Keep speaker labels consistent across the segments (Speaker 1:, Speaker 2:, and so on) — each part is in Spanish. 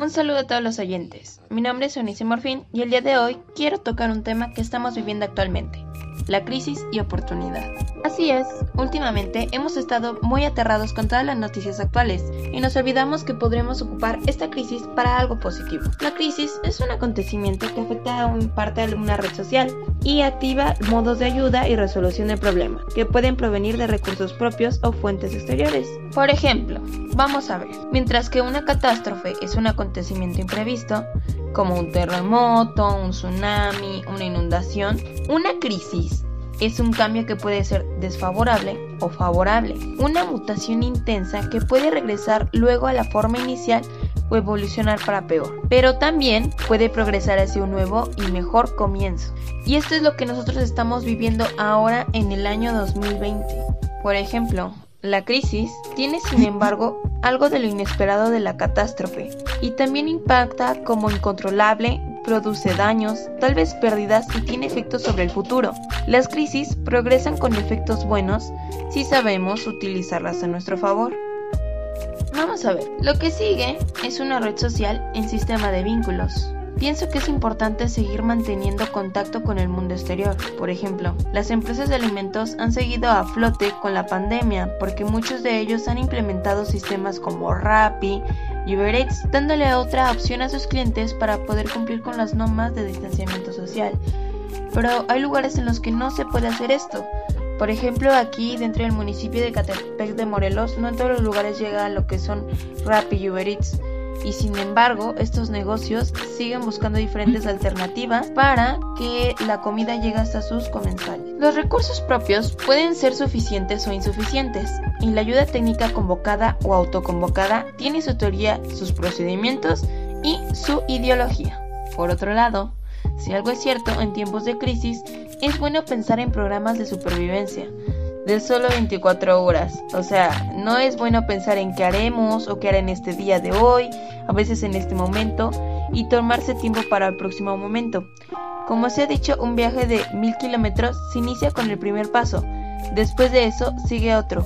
Speaker 1: Un saludo a todos los oyentes. Mi nombre es Eunice Morfín y el día de hoy quiero tocar un tema que estamos viviendo actualmente, la crisis y oportunidad. Así es, últimamente hemos estado muy aterrados con todas las noticias actuales y nos olvidamos que podremos ocupar esta crisis para algo positivo. La crisis es un acontecimiento que afecta a un parte de una red social y activa modos de ayuda y resolución de problemas que pueden provenir de recursos propios o fuentes exteriores. Por ejemplo, vamos a ver, mientras que una catástrofe es un acontecimiento imprevisto, como un terremoto, un tsunami, una inundación, una crisis es un cambio que puede ser desfavorable o favorable, una mutación intensa que puede regresar luego a la forma inicial o evolucionar para peor, pero también puede progresar hacia un nuevo y mejor comienzo. Y esto es lo que nosotros estamos viviendo ahora en el año 2020. Por ejemplo, la crisis tiene sin embargo algo de lo inesperado de la catástrofe y también impacta como incontrolable produce daños, tal vez pérdidas y tiene efectos sobre el futuro. Las crisis progresan con efectos buenos si sabemos utilizarlas a nuestro favor. Vamos a ver, lo que sigue es una red social en sistema de vínculos. Pienso que es importante seguir manteniendo contacto con el mundo exterior. Por ejemplo, las empresas de alimentos han seguido a flote con la pandemia porque muchos de ellos han implementado sistemas como Rappi, Uber dándole otra opción a sus clientes para poder cumplir con las normas de distanciamiento social. Pero hay lugares en los que no se puede hacer esto. Por ejemplo, aquí dentro del municipio de Catepec de Morelos, no en todos los lugares llega lo que son Rappi y Uber Eats y sin embargo estos negocios siguen buscando diferentes alternativas para que la comida llegue hasta sus comensales. Los recursos propios pueden ser suficientes o insuficientes y la ayuda técnica convocada o autoconvocada tiene su teoría, sus procedimientos y su ideología. Por otro lado, si algo es cierto en tiempos de crisis, es bueno pensar en programas de supervivencia, de solo 24 horas. O sea, no es bueno pensar en qué haremos o qué haré en este día de hoy, a veces en este momento, y tomarse tiempo para el próximo momento. Como se ha dicho, un viaje de mil kilómetros se inicia con el primer paso. Después de eso sigue otro.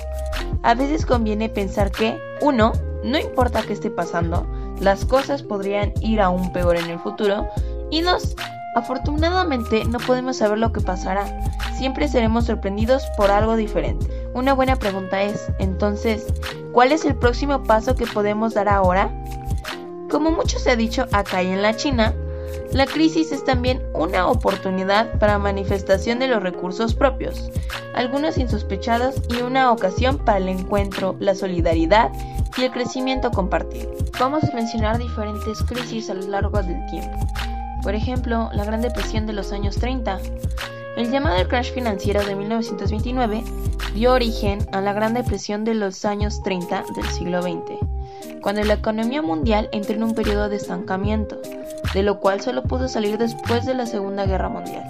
Speaker 1: A veces conviene pensar que, uno, no importa qué esté pasando, las cosas podrían ir aún peor en el futuro. Y dos, Afortunadamente no podemos saber lo que pasará, siempre seremos sorprendidos por algo diferente. Una buena pregunta es, entonces, ¿cuál es el próximo paso que podemos dar ahora? Como mucho se ha dicho acá y en la China, la crisis es también una oportunidad para manifestación de los recursos propios, algunos insospechados y una ocasión para el encuentro, la solidaridad y el crecimiento compartido. Vamos a mencionar diferentes crisis a lo largo del tiempo. Por ejemplo, la Gran Depresión de los años 30. El llamado crash financiero de 1929 dio origen a la Gran Depresión de los años 30 del siglo XX, cuando la economía mundial entró en un periodo de estancamiento, de lo cual solo pudo salir después de la Segunda Guerra Mundial.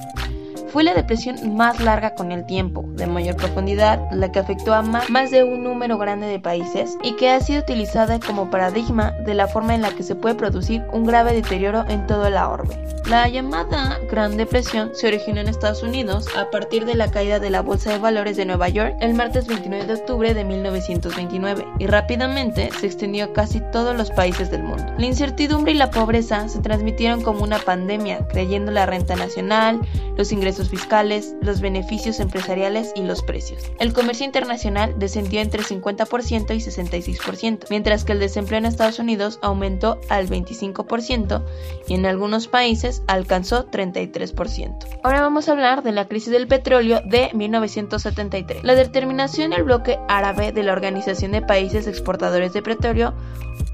Speaker 1: Fue la depresión más larga con el tiempo, de mayor profundidad, la que afectó a más de un número grande de países y que ha sido utilizada como paradigma de la forma en la que se puede producir un grave deterioro en todo la orbe. La llamada Gran Depresión se originó en Estados Unidos a partir de la caída de la Bolsa de Valores de Nueva York el martes 29 de octubre de 1929 y rápidamente se extendió a casi todos los países del mundo. La incertidumbre y la pobreza se transmitieron como una pandemia, creyendo la renta nacional, los ingresos fiscales, los beneficios empresariales y los precios. El comercio internacional descendió entre 50% y 66%, mientras que el desempleo en Estados Unidos aumentó al 25% y en algunos países alcanzó 33%. Ahora vamos a hablar de la crisis del petróleo de 1973. La determinación del bloque árabe de la Organización de Países Exportadores de Petróleo,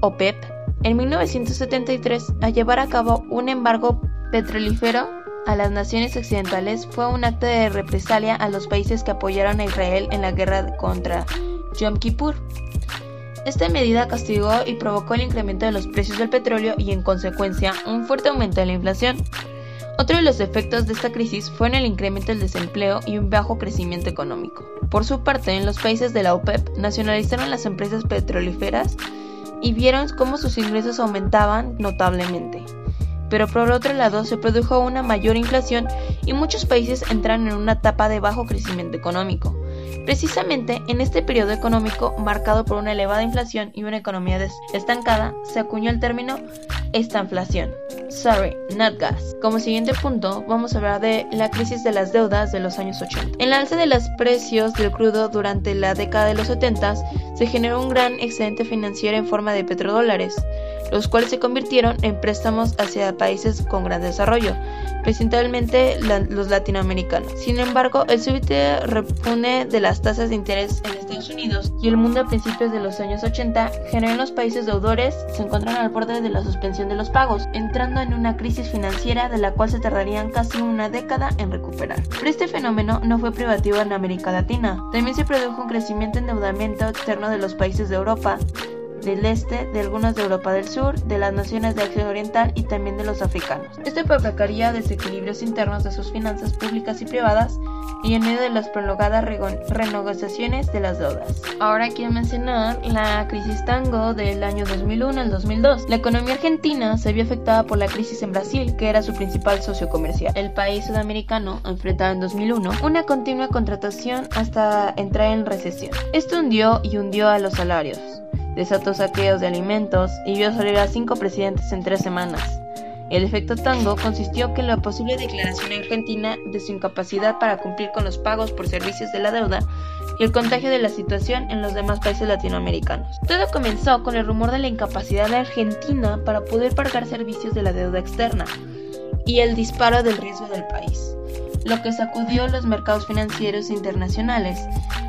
Speaker 1: OPEP, en 1973 a llevar a cabo un embargo petrolífero a las naciones occidentales fue un acto de represalia a los países que apoyaron a Israel en la guerra contra Yom Kippur. Esta medida castigó y provocó el incremento de los precios del petróleo y en consecuencia un fuerte aumento de la inflación. Otro de los efectos de esta crisis fue en el incremento del desempleo y un bajo crecimiento económico. Por su parte, en los países de la OPEP nacionalizaron las empresas petrolíferas y vieron cómo sus ingresos aumentaban notablemente. Pero por otro lado, se produjo una mayor inflación y muchos países entraron en una etapa de bajo crecimiento económico. Precisamente en este periodo económico marcado por una elevada inflación y una economía estancada, se acuñó el término estanflación. Sorry, not gas. Como siguiente punto, vamos a hablar de la crisis de las deudas de los años 80. En la alza de los precios del crudo durante la década de los 70 se generó un gran excedente financiero en forma de petrodólares, los cuales se convirtieron en préstamos hacia países con gran desarrollo, principalmente los latinoamericanos. Sin embargo, el súbito repune de las tasas de interés en Estados Unidos y el mundo a principios de los años 80 generó en los países deudores se encuentran al borde de la suspensión de los pagos, entrando en una crisis financiera de la cual se tardarían casi una década en recuperar. Pero este fenómeno no fue privativo en América Latina. También se produjo un crecimiento en endeudamiento externo de los países de Europa, del este, de algunos de Europa del Sur, de las naciones de Asia Oriental y también de los africanos. Esto provocaría desequilibrios internos de sus finanzas públicas y privadas y en medio de las prolongadas renegociaciones de las deudas. Ahora quiero mencionar la crisis tango del año 2001 al 2002. La economía argentina se vio afectada por la crisis en Brasil, que era su principal socio comercial. El país sudamericano enfrentaba en 2001 una continua contratación hasta entrar en recesión. Esto hundió y hundió a los salarios desató saqueos de alimentos y vio salir a cinco presidentes en tres semanas. El efecto tango consistió en la posible declaración argentina de su incapacidad para cumplir con los pagos por servicios de la deuda y el contagio de la situación en los demás países latinoamericanos. Todo comenzó con el rumor de la incapacidad de Argentina para poder pagar servicios de la deuda externa y el disparo del riesgo del país lo que sacudió los mercados financieros internacionales.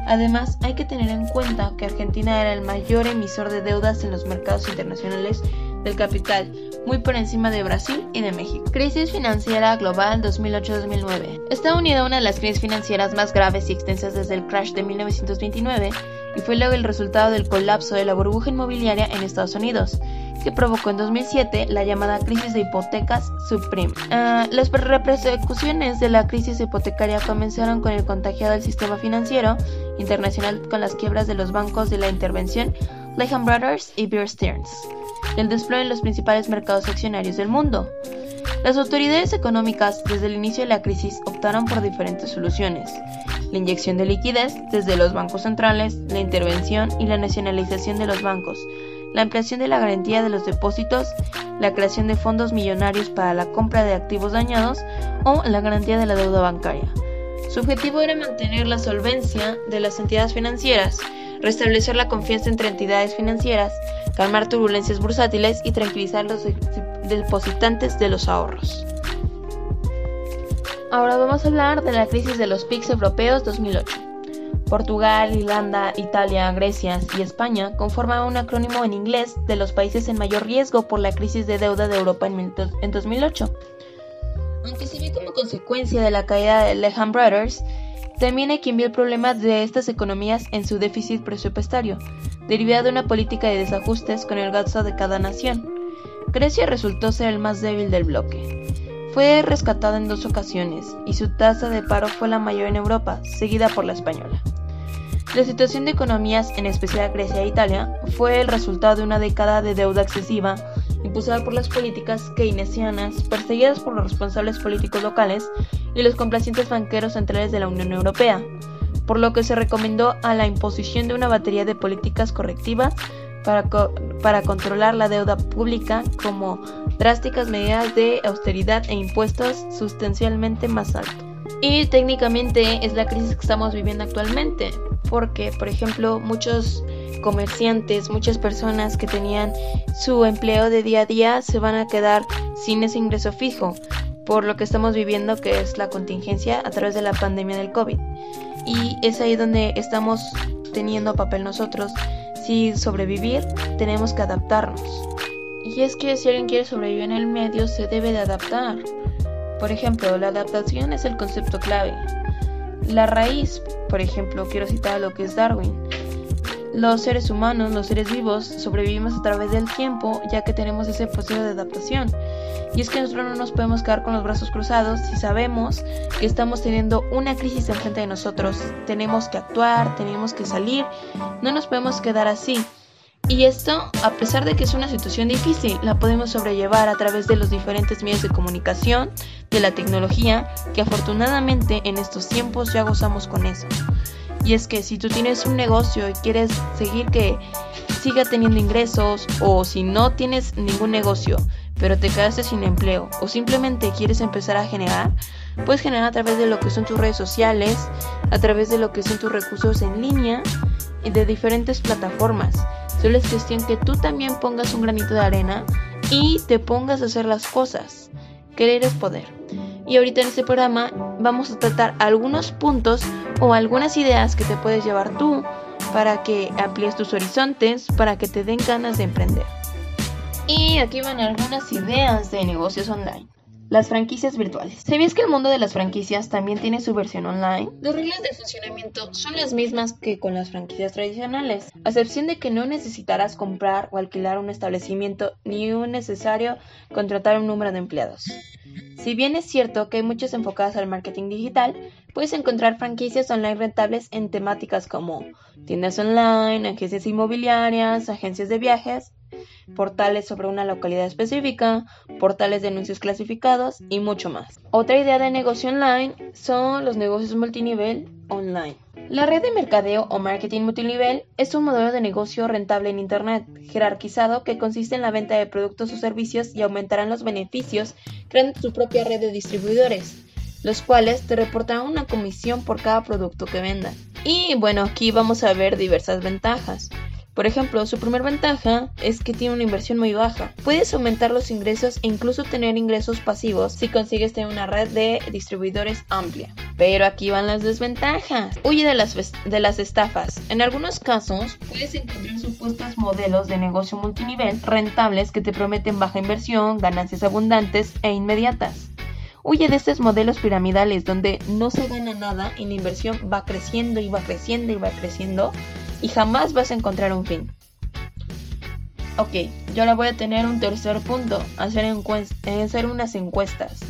Speaker 1: Además, hay que tener en cuenta que Argentina era el mayor emisor de deudas en los mercados internacionales del capital, muy por encima de Brasil y de México. Crisis financiera global 2008-2009. Está unida a una de las crisis financieras más graves y extensas desde el crash de 1929 y fue luego el resultado del colapso de la burbuja inmobiliaria en Estados Unidos, que provocó en 2007 la llamada crisis de hipotecas subprime. Ah, las repercusiones de la crisis hipotecaria comenzaron con el contagiado del sistema financiero internacional con las quiebras de los bancos de la intervención Lehman Brothers y Bear Stearns, el desplome en los principales mercados accionarios del mundo. Las autoridades económicas desde el inicio de la crisis optaron por diferentes soluciones. La inyección de liquidez desde los bancos centrales, la intervención y la nacionalización de los bancos, la ampliación de la garantía de los depósitos, la creación de fondos millonarios para la compra de activos dañados o la garantía de la deuda bancaria. Su objetivo era mantener la solvencia de las entidades financieras, restablecer la confianza entre entidades financieras, calmar turbulencias bursátiles y tranquilizar los depositantes de los ahorros. Ahora vamos a hablar de la crisis de los PICs europeos 2008. Portugal, Irlanda, Italia, Grecia y España conforman un acrónimo en inglés de los países en mayor riesgo por la crisis de deuda de Europa en 2008. Aunque se ve como consecuencia de la caída de Lehman Brothers, también hay quien ve el problema de estas economías en su déficit presupuestario, derivado de una política de desajustes con el gasto de cada nación. Grecia resultó ser el más débil del bloque. Fue rescatada en dos ocasiones y su tasa de paro fue la mayor en Europa, seguida por la española. La situación de economías, en especial Grecia e Italia, fue el resultado de una década de deuda excesiva impulsada por las políticas keynesianas perseguidas por los responsables políticos locales y los complacientes banqueros centrales de la Unión Europea, por lo que se recomendó a la imposición de una batería de políticas correctivas para, para controlar la deuda pública como drásticas medidas de austeridad e impuestos sustancialmente más altos. Y técnicamente es la crisis que estamos viviendo actualmente, porque, por ejemplo, muchos comerciantes, muchas personas que tenían su empleo de día a día se van a quedar sin ese ingreso fijo por lo que estamos viviendo que es la contingencia a través de la pandemia del COVID. Y es ahí donde estamos teniendo papel nosotros. Si sobrevivir, tenemos que adaptarnos. Y es que si alguien quiere sobrevivir en el medio, se debe de adaptar. Por ejemplo, la adaptación es el concepto clave. La raíz, por ejemplo, quiero citar lo que es Darwin. Los seres humanos, los seres vivos, sobrevivimos a través del tiempo ya que tenemos ese proceso de adaptación. Y es que nosotros no nos podemos quedar con los brazos cruzados si sabemos que estamos teniendo una crisis enfrente de nosotros. Tenemos que actuar, tenemos que salir, no nos podemos quedar así. Y esto, a pesar de que es una situación difícil, la podemos sobrellevar a través de los diferentes medios de comunicación, de la tecnología, que afortunadamente en estos tiempos ya gozamos con eso. Y es que si tú tienes un negocio y quieres seguir que siga teniendo ingresos o si no tienes ningún negocio pero te quedaste sin empleo o simplemente quieres empezar a generar, puedes generar a través de lo que son tus redes sociales, a través de lo que son tus recursos en línea y de diferentes plataformas. Solo es cuestión que tú también pongas un granito de arena y te pongas a hacer las cosas. Querer es poder. Y ahorita en este programa vamos a tratar algunos puntos o algunas ideas que te puedes llevar tú para que amplíes tus horizontes, para que te den ganas de emprender. Y aquí van algunas ideas de negocios online. Las franquicias virtuales. ¿Sabías que el mundo de las franquicias también tiene su versión online? Las reglas de funcionamiento son las mismas que con las franquicias tradicionales, a excepción de que no necesitarás comprar o alquilar un establecimiento ni es necesario contratar un número de empleados. Si bien es cierto que hay muchas enfocadas al marketing digital, puedes encontrar franquicias online rentables en temáticas como tiendas online, agencias inmobiliarias, agencias de viajes, portales sobre una localidad específica, portales de anuncios clasificados y mucho más. Otra idea de negocio online son los negocios multinivel online. La red de mercadeo o marketing multinivel es un modelo de negocio rentable en Internet, jerarquizado que consiste en la venta de productos o servicios y aumentarán los beneficios creando tu propia red de distribuidores, los cuales te reportarán una comisión por cada producto que vendan. Y bueno, aquí vamos a ver diversas ventajas. Por ejemplo, su primera ventaja es que tiene una inversión muy baja. Puedes aumentar los ingresos e incluso tener ingresos pasivos si consigues tener una red de distribuidores amplia. Pero aquí van las desventajas. Huye de las, de las estafas. En algunos casos, puedes encontrar supuestos modelos de negocio multinivel rentables que te prometen baja inversión, ganancias abundantes e inmediatas. Huye de estos modelos piramidales donde no se gana nada y la inversión va creciendo y va creciendo y va creciendo y jamás vas a encontrar un fin. Ok, yo ahora voy a tener un tercer punto, hacer, hacer unas encuestas.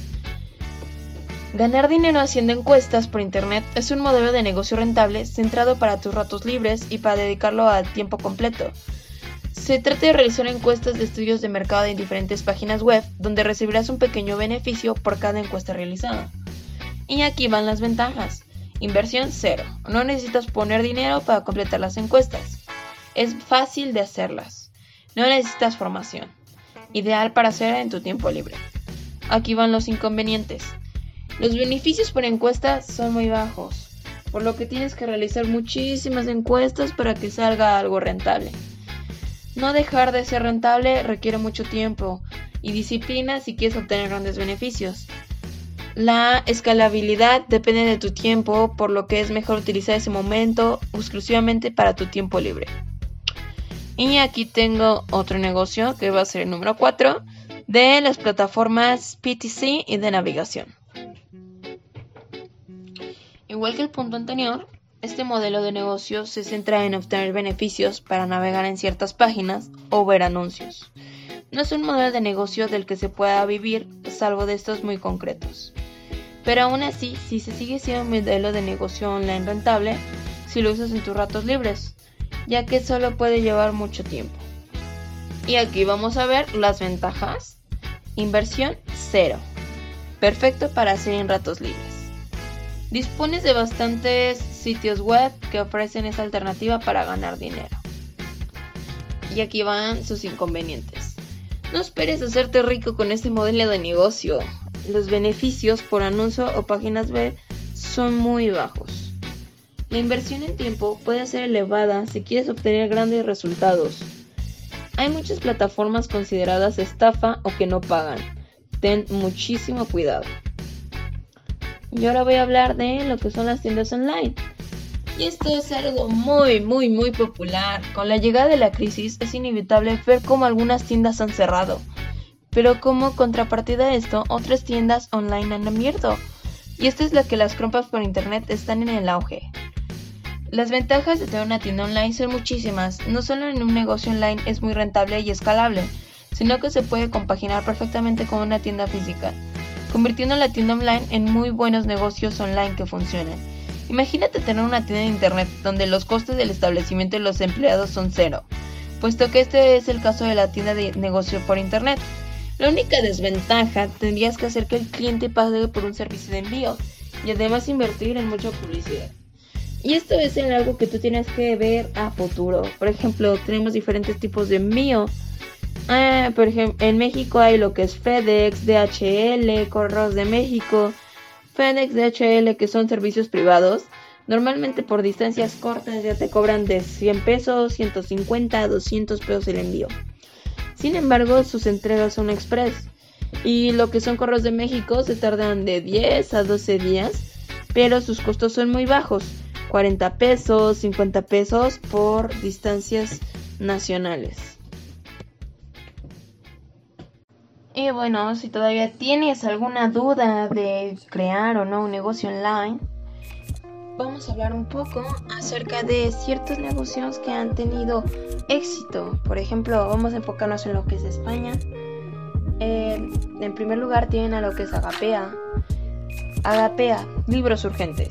Speaker 1: Ganar dinero haciendo encuestas por internet es un modelo de negocio rentable centrado para tus ratos libres y para dedicarlo a tiempo completo. Se trata de realizar encuestas de estudios de mercado en diferentes páginas web donde recibirás un pequeño beneficio por cada encuesta realizada. Y aquí van las ventajas. Inversión cero. No necesitas poner dinero para completar las encuestas. Es fácil de hacerlas. No necesitas formación. Ideal para hacer en tu tiempo libre. Aquí van los inconvenientes. Los beneficios por encuesta son muy bajos, por lo que tienes que realizar muchísimas encuestas para que salga algo rentable. No dejar de ser rentable requiere mucho tiempo y disciplina si quieres obtener grandes beneficios. La escalabilidad depende de tu tiempo, por lo que es mejor utilizar ese momento exclusivamente para tu tiempo libre. Y aquí tengo otro negocio que va a ser el número 4 de las plataformas PTC y de navegación. Igual que el punto anterior, este modelo de negocio se centra en obtener beneficios para navegar en ciertas páginas o ver anuncios. No es un modelo de negocio del que se pueda vivir, salvo de estos muy concretos. Pero aún así, si se sigue siendo un modelo de negocio online rentable, si lo usas en tus ratos libres, ya que solo puede llevar mucho tiempo. Y aquí vamos a ver las ventajas. Inversión cero. Perfecto para hacer en ratos libres. Dispones de bastantes sitios web que ofrecen esa alternativa para ganar dinero. Y aquí van sus inconvenientes. No esperes hacerte rico con este modelo de negocio. Los beneficios por anuncio o páginas web son muy bajos. La inversión en tiempo puede ser elevada si quieres obtener grandes resultados. Hay muchas plataformas consideradas estafa o que no pagan. Ten muchísimo cuidado. Y ahora voy a hablar de lo que son las tiendas online. Y esto es algo muy, muy, muy popular. Con la llegada de la crisis es inevitable ver cómo algunas tiendas han cerrado. Pero como contrapartida a esto, otras tiendas online han abierto. Y esta es la que las compras por internet están en el auge. Las ventajas de tener una tienda online son muchísimas. No solo en un negocio online es muy rentable y escalable, sino que se puede compaginar perfectamente con una tienda física, convirtiendo la tienda online en muy buenos negocios online que funcionan. Imagínate tener una tienda de internet donde los costes del establecimiento y los empleados son cero, puesto que este es el caso de la tienda de negocio por internet. La única desventaja tendrías que hacer que el cliente pague por un servicio de envío y además invertir en mucha publicidad. Y esto es en algo que tú tienes que ver a futuro. Por ejemplo, tenemos diferentes tipos de envío. Ah, por ejemplo, en México hay lo que es FedEx, DHL, Correos de México, FedEx, DHL, que son servicios privados. Normalmente por distancias cortas ya te cobran de 100 pesos, 150, 200 pesos el envío. Sin embargo, sus entregas son express. Y lo que son correos de México se tardan de 10 a 12 días, pero sus costos son muy bajos. 40 pesos, 50 pesos por distancias nacionales. Y bueno, si todavía tienes alguna duda de crear o no un negocio online, vamos a hablar un poco acerca de ciertos negocios que han tenido éxito. Por ejemplo, vamos a enfocarnos en lo que es España. Eh, en primer lugar tienen a lo que es Agapea. Agapea, libros urgentes.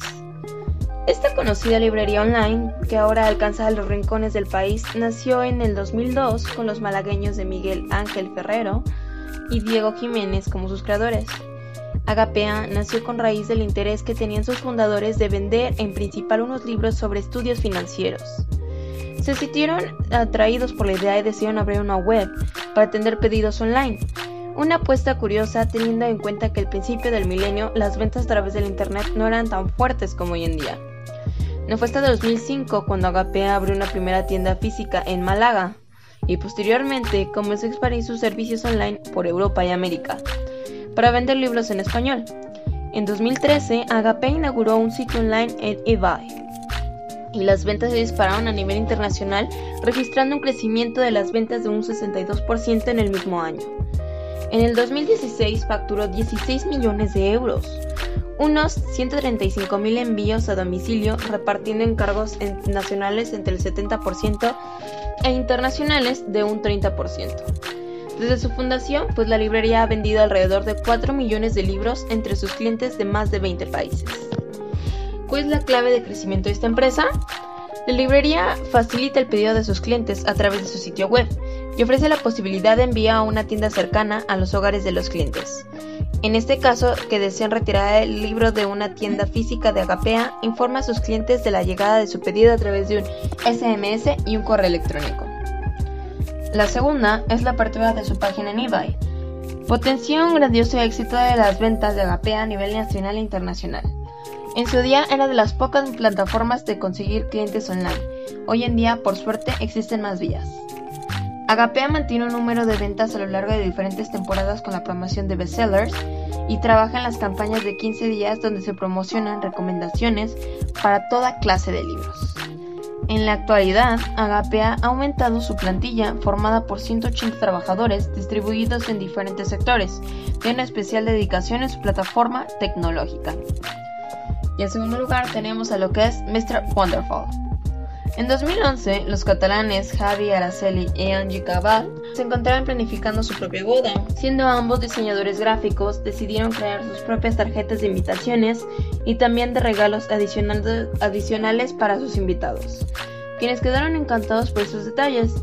Speaker 1: Esta conocida librería online, que ahora alcanza los rincones del país, nació en el 2002 con los malagueños de Miguel Ángel Ferrero y Diego Jiménez como sus creadores. Agapea nació con raíz del interés que tenían sus fundadores de vender en principal unos libros sobre estudios financieros. Se sintieron atraídos por la idea y decidieron abrir una web para atender pedidos online, una apuesta curiosa teniendo en cuenta que al principio del milenio las ventas a través del Internet no eran tan fuertes como hoy en día. No fue hasta 2005 cuando Agapea abrió una primera tienda física en Málaga y posteriormente comenzó a expandir sus servicios online por Europa y América para vender libros en español. En 2013, Agapea inauguró un sitio online en eBay y las ventas se dispararon a nivel internacional, registrando un crecimiento de las ventas de un 62% en el mismo año. En el 2016 facturó 16 millones de euros, unos 135 mil envíos a domicilio, repartiendo encargos nacionales entre el 70% e internacionales de un 30%. Desde su fundación, pues la librería ha vendido alrededor de 4 millones de libros entre sus clientes de más de 20 países. ¿Cuál es la clave de crecimiento de esta empresa? La librería facilita el pedido de sus clientes a través de su sitio web y ofrece la posibilidad de envío a una tienda cercana a los hogares de los clientes. En este caso, que desean retirar el libro de una tienda física de Agapea, informa a sus clientes de la llegada de su pedido a través de un SMS y un correo electrónico. La segunda es la apertura de su página en eBay. Potenció un grandioso éxito de las ventas de Agapea a nivel nacional e internacional. En su día era de las pocas plataformas de conseguir clientes online. Hoy en día, por suerte, existen más vías. Agapea mantiene un número de ventas a lo largo de diferentes temporadas con la promoción de bestsellers y trabaja en las campañas de 15 días donde se promocionan recomendaciones para toda clase de libros. En la actualidad, Agapea ha aumentado su plantilla formada por 180 trabajadores distribuidos en diferentes sectores, de una especial dedicación en su plataforma tecnológica. Y en segundo lugar tenemos a lo que es Mr. Wonderful, en 2011, los catalanes Javi Araceli y Angie Cabal se encontraban planificando su propia boda. Siendo ambos diseñadores gráficos, decidieron crear sus propias tarjetas de invitaciones y también de regalos adicionales para sus invitados, quienes quedaron encantados por sus detalles.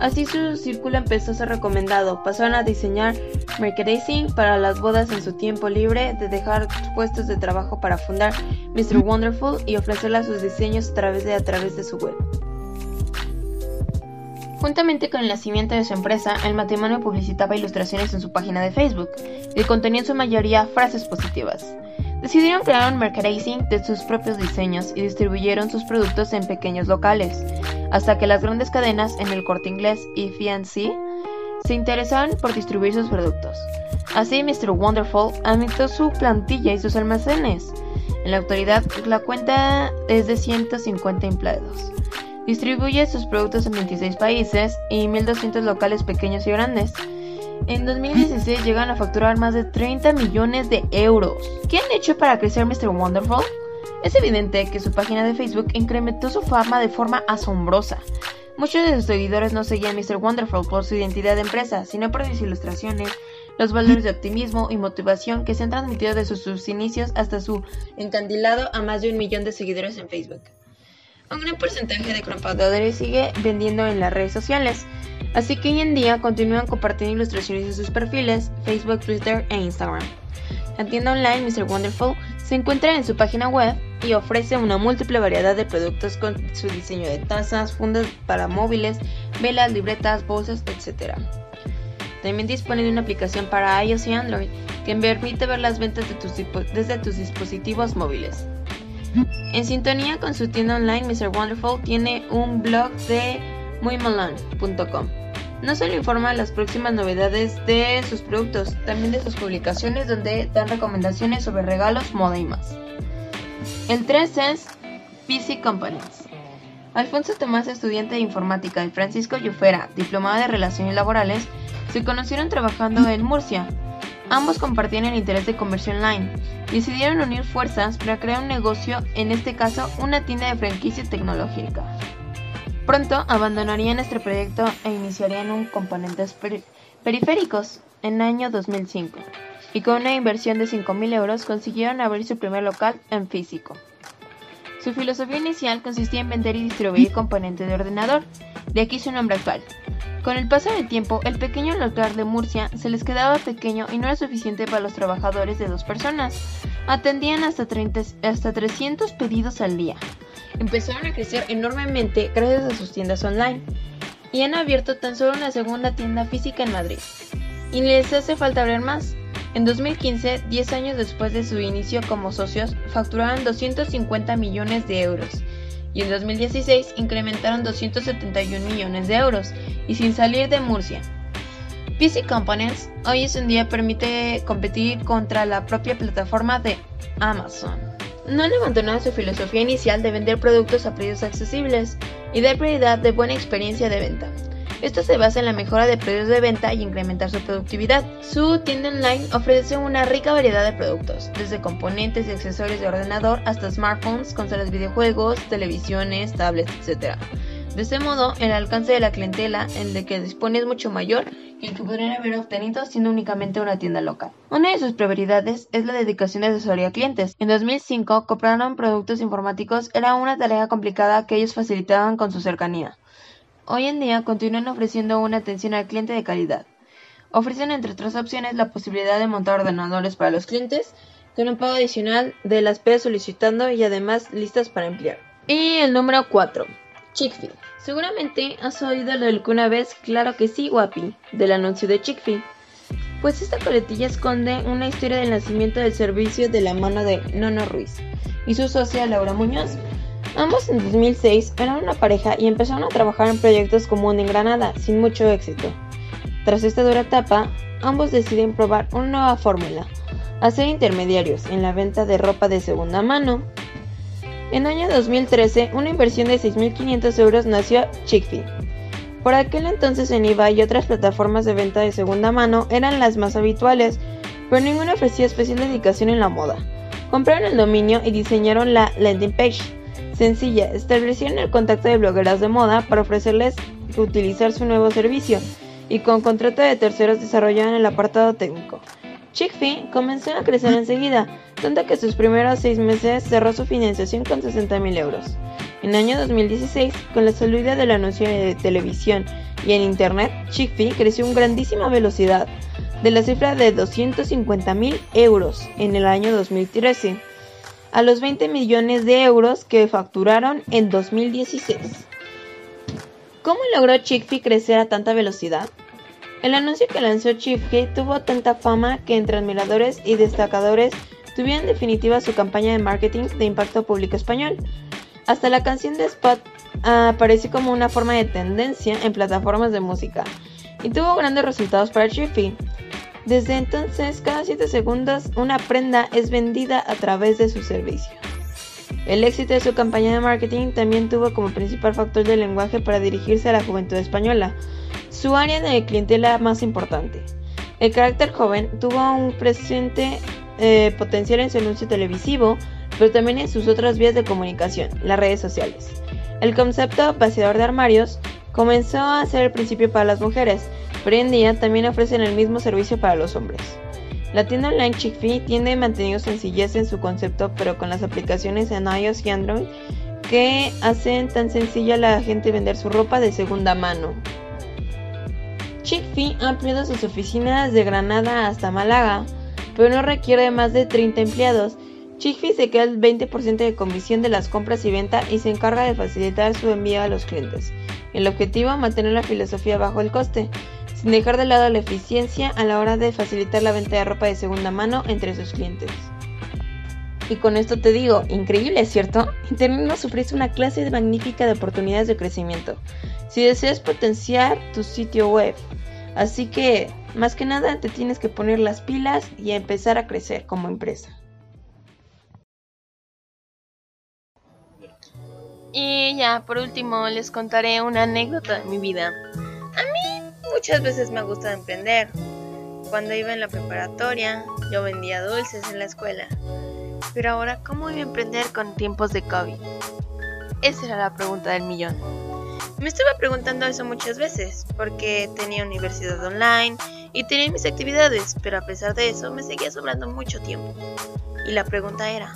Speaker 1: Así su círculo empezó a ser recomendado. Pasaron a diseñar merchandising para las bodas en su tiempo libre, de dejar puestos de trabajo para fundar Mr. Wonderful y ofrecerle sus diseños a través de, a través de su web. Juntamente con el nacimiento de su empresa, el matrimonio publicitaba ilustraciones en su página de Facebook y contenía en su mayoría frases positivas. Decidieron crear un merchandising de sus propios diseños y distribuyeron sus productos en pequeños locales, hasta que las grandes cadenas en el corte inglés y Fiancé se interesaron por distribuir sus productos. Así, Mr. Wonderful aumentó su plantilla y sus almacenes. En la actualidad, la cuenta es de 150 empleados. Distribuye sus productos en 26 países y 1.200 locales pequeños y grandes. En 2016 llegan a facturar más de 30 millones de euros. ¿Qué han hecho para crecer Mr. Wonderful? Es evidente que su página de Facebook incrementó su fama de forma asombrosa. Muchos de sus seguidores no seguían Mr. Wonderful por su identidad de empresa, sino por sus ilustraciones, los valores de optimismo y motivación que se han transmitido desde sus inicios hasta su encandilado a más de un millón de seguidores en Facebook. Un gran porcentaje de compradores sigue vendiendo en las redes sociales, así que hoy en día continúan compartiendo ilustraciones en sus perfiles, Facebook, Twitter e Instagram. La tienda online Mr. Wonderful se encuentra en su página web y ofrece una múltiple variedad de productos con su diseño de tazas, fundas para móviles, velas, libretas, bolsas, etc. También dispone de una aplicación para iOS y Android que permite ver las ventas desde tus dispositivos móviles. En sintonía con su tienda online, Mr. Wonderful tiene un blog de muymalon.com. No solo informa las próximas novedades de sus productos, también de sus publicaciones donde dan recomendaciones sobre regalos, moda y más. El 3 es PC Components. Alfonso Tomás, estudiante de informática, y Francisco Yufera, diplomado de Relaciones Laborales, se conocieron trabajando en Murcia. Ambos compartían el interés de comercio online. Decidieron unir fuerzas para crear un negocio, en este caso una tienda de franquicia tecnológica. Pronto abandonarían este proyecto e iniciarían un componentes periféricos en año 2005 y con una inversión de 5.000 euros consiguieron abrir su primer local en físico. Su filosofía inicial consistía en vender y distribuir componentes de ordenador, de aquí su nombre actual. Con el paso del tiempo, el pequeño local de Murcia se les quedaba pequeño y no era suficiente para los trabajadores de dos personas. Atendían hasta, 30, hasta 300 pedidos al día. Empezaron a crecer enormemente gracias a sus tiendas online y han abierto tan solo una segunda tienda física en Madrid. Y les hace falta abrir más. En 2015, 10 años después de su inicio como socios, facturaron 250 millones de euros y en 2016 incrementaron 271 millones de euros y sin salir de Murcia. PC Components hoy es un día permite competir contra la propia plataforma de Amazon. No han abandonado su filosofía inicial de vender productos a precios accesibles y dar prioridad de buena experiencia de venta. Esto se basa en la mejora de precios de venta y incrementar su productividad. Su tienda online ofrece una rica variedad de productos, desde componentes y accesorios de ordenador hasta smartphones, consolas de videojuegos, televisiones, tablets, etc. De este modo, el alcance de la clientela en el que dispone es mucho mayor que el que podrían haber obtenido siendo únicamente una tienda local. Una de sus prioridades es la dedicación de asesoría a clientes. En 2005, compraron productos informáticos era una tarea complicada que ellos facilitaban con su cercanía. Hoy en día continúan ofreciendo una atención al cliente de calidad. Ofrecen entre otras opciones la posibilidad de montar ordenadores para los clientes con un pago adicional de las P solicitando y además listas para emplear. Y el número 4, Chick-fil. Seguramente has oído lo del que una vez, claro que sí, guapi, del anuncio de Chick-fil. Pues esta coletilla esconde una historia del nacimiento del servicio de la mano de Nono Ruiz y su socia Laura Muñoz, Ambos en 2006 eran una pareja y empezaron a trabajar en proyectos común en Granada, sin mucho éxito. Tras esta dura etapa, ambos deciden probar una nueva fórmula, hacer intermediarios en la venta de ropa de segunda mano. En año 2013, una inversión de 6.500 euros nació Chick-fil. Por aquel entonces en eBay y otras plataformas de venta de segunda mano eran las más habituales, pero ninguna ofrecía especial dedicación en la moda. Compraron el dominio y diseñaron la landing page, sencilla, establecieron el contacto de blogueras de moda para ofrecerles utilizar su nuevo servicio y con contrato de terceros desarrollaron el apartado técnico. Chick-fil comenzó a crecer enseguida, tanto que sus primeros seis meses cerró su financiación con 60 mil euros. En el año 2016, con la salida del anuncio de televisión y en internet, Chick-fil creció a grandísima velocidad, de la cifra de 250 mil euros en el año 2013 a los 20 millones de euros que facturaron en 2016. ¿Cómo logró Chick-fil crecer a tanta velocidad? El anuncio que lanzó Chick-fil tuvo tanta fama que entre admiradores y destacadores tuvieron definitiva su campaña de marketing de impacto público español. Hasta la canción de Spot apareció como una forma de tendencia en plataformas de música y tuvo grandes resultados para Chick-fil. Desde entonces, cada 7 segundos una prenda es vendida a través de su servicio. El éxito de su campaña de marketing también tuvo como principal factor del lenguaje para dirigirse a la juventud española, su área de clientela más importante. El carácter joven tuvo un presente eh, potencial en su anuncio televisivo, pero también en sus otras vías de comunicación, las redes sociales. El concepto vaciador de armarios comenzó a ser el principio para las mujeres, pero también ofrecen el mismo servicio para los hombres. La tienda online Chick-fil tiene mantenido sencillez en su concepto, pero con las aplicaciones en iOS y Android que hacen tan sencilla a la gente vender su ropa de segunda mano. Chick-fil ha ampliado sus oficinas de Granada hasta Málaga, pero no requiere más de 30 empleados Chick-fil se queda el 20% de comisión de las compras y venta y se encarga de facilitar su envío a los clientes. El objetivo, mantener la filosofía bajo el coste, sin dejar de lado la eficiencia a la hora de facilitar la venta de ropa de segunda mano entre sus clientes. Y con esto te digo, increíble, ¿cierto? Internet nos ofrece una clase magnífica de oportunidades de crecimiento. Si deseas potenciar tu sitio web, así que más que nada te tienes que poner las pilas y empezar a crecer como empresa. Y ya, por último, les contaré una anécdota de mi vida. Muchas veces me gusta emprender. Cuando iba en la preparatoria, yo vendía dulces en la escuela. Pero ahora, ¿cómo voy a emprender con tiempos de COVID? Esa era la pregunta del millón. Me estuve preguntando eso muchas veces, porque tenía universidad online y tenía mis actividades, pero a pesar de eso me seguía sobrando mucho tiempo. Y la pregunta era,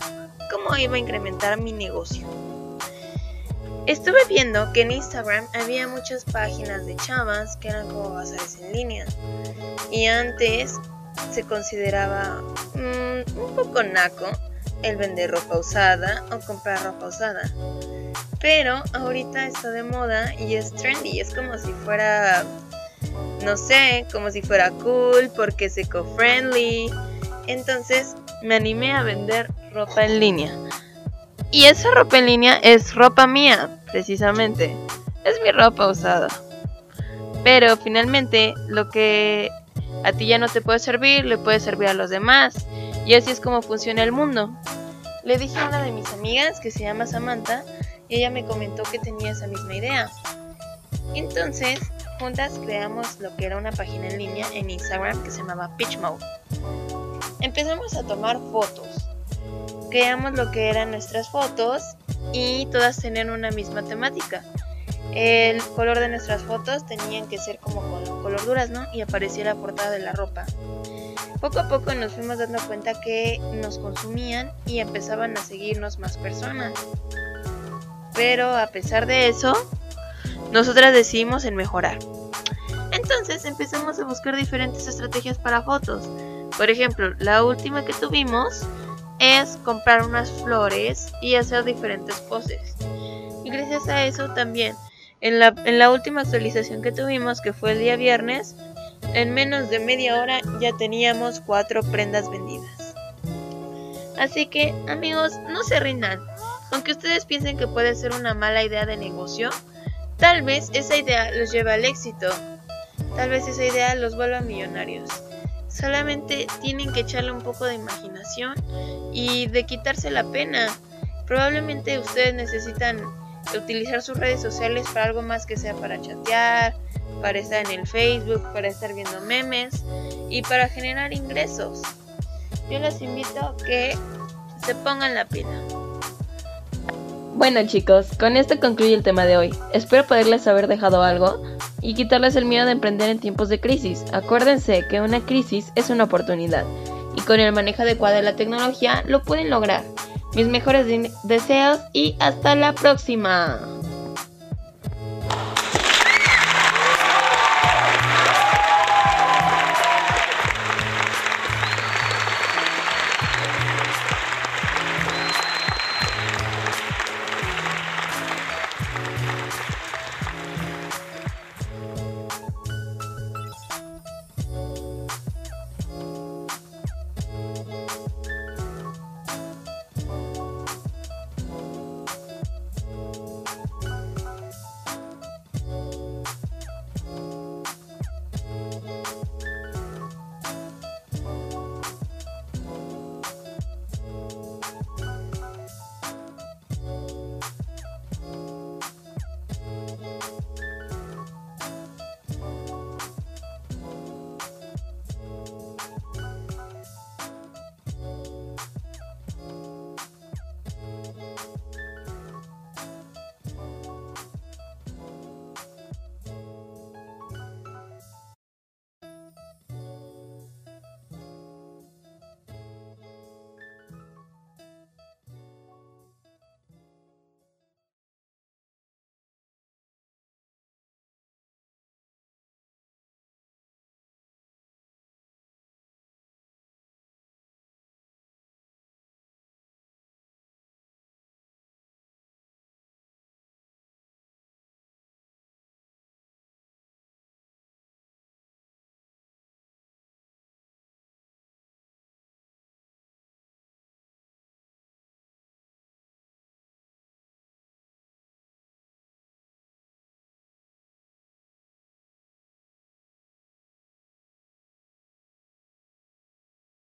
Speaker 1: ¿cómo iba a incrementar mi negocio? Estuve viendo que en Instagram había muchas páginas de chavas que eran como bazares en línea. Y antes se consideraba mm, un poco naco el vender ropa usada o comprar ropa usada. Pero ahorita está de moda y es trendy. Es como si fuera, no sé, como si fuera cool porque es eco-friendly. Entonces me animé a vender ropa en línea. Y esa ropa en línea es ropa mía, precisamente. Es mi ropa usada. Pero finalmente lo que a ti ya no te puede servir, le puede servir a los demás. Y así es como funciona el mundo. Le dije a una de mis amigas que se llama Samantha y ella me comentó que tenía esa misma idea. Entonces, juntas creamos lo que era una página en línea en Instagram que se llamaba Pitch Mode. Empezamos a tomar fotos creamos lo que eran nuestras fotos y todas tenían una misma temática. El color de nuestras fotos tenían que ser como color durazno y aparecía la portada de la ropa. Poco a poco nos fuimos dando cuenta que nos consumían y empezaban a seguirnos más personas. Pero a pesar de eso, nosotras decidimos en mejorar. Entonces empezamos a buscar diferentes estrategias para fotos. Por ejemplo, la última que tuvimos es comprar unas flores y hacer diferentes poses. Y gracias a eso también, en la, en la última actualización que tuvimos, que fue el día viernes, en menos de media hora ya teníamos cuatro prendas vendidas. Así que amigos, no se rindan. Aunque ustedes piensen que puede ser una mala idea de negocio, tal vez esa idea los lleve al éxito. Tal vez esa idea los vuelva millonarios. Solamente tienen que echarle un poco de imaginación y de quitarse la pena. Probablemente ustedes necesitan utilizar sus redes sociales para algo más que sea para chatear, para estar en el Facebook, para estar viendo memes y para generar ingresos. Yo les invito a que se pongan la pila. Bueno chicos, con esto concluye el tema de hoy. Espero poderles haber dejado algo y quitarles el miedo de emprender en tiempos de crisis. Acuérdense que una crisis es una oportunidad y con el manejo adecuado de la tecnología lo pueden lograr. Mis mejores deseos y hasta la próxima.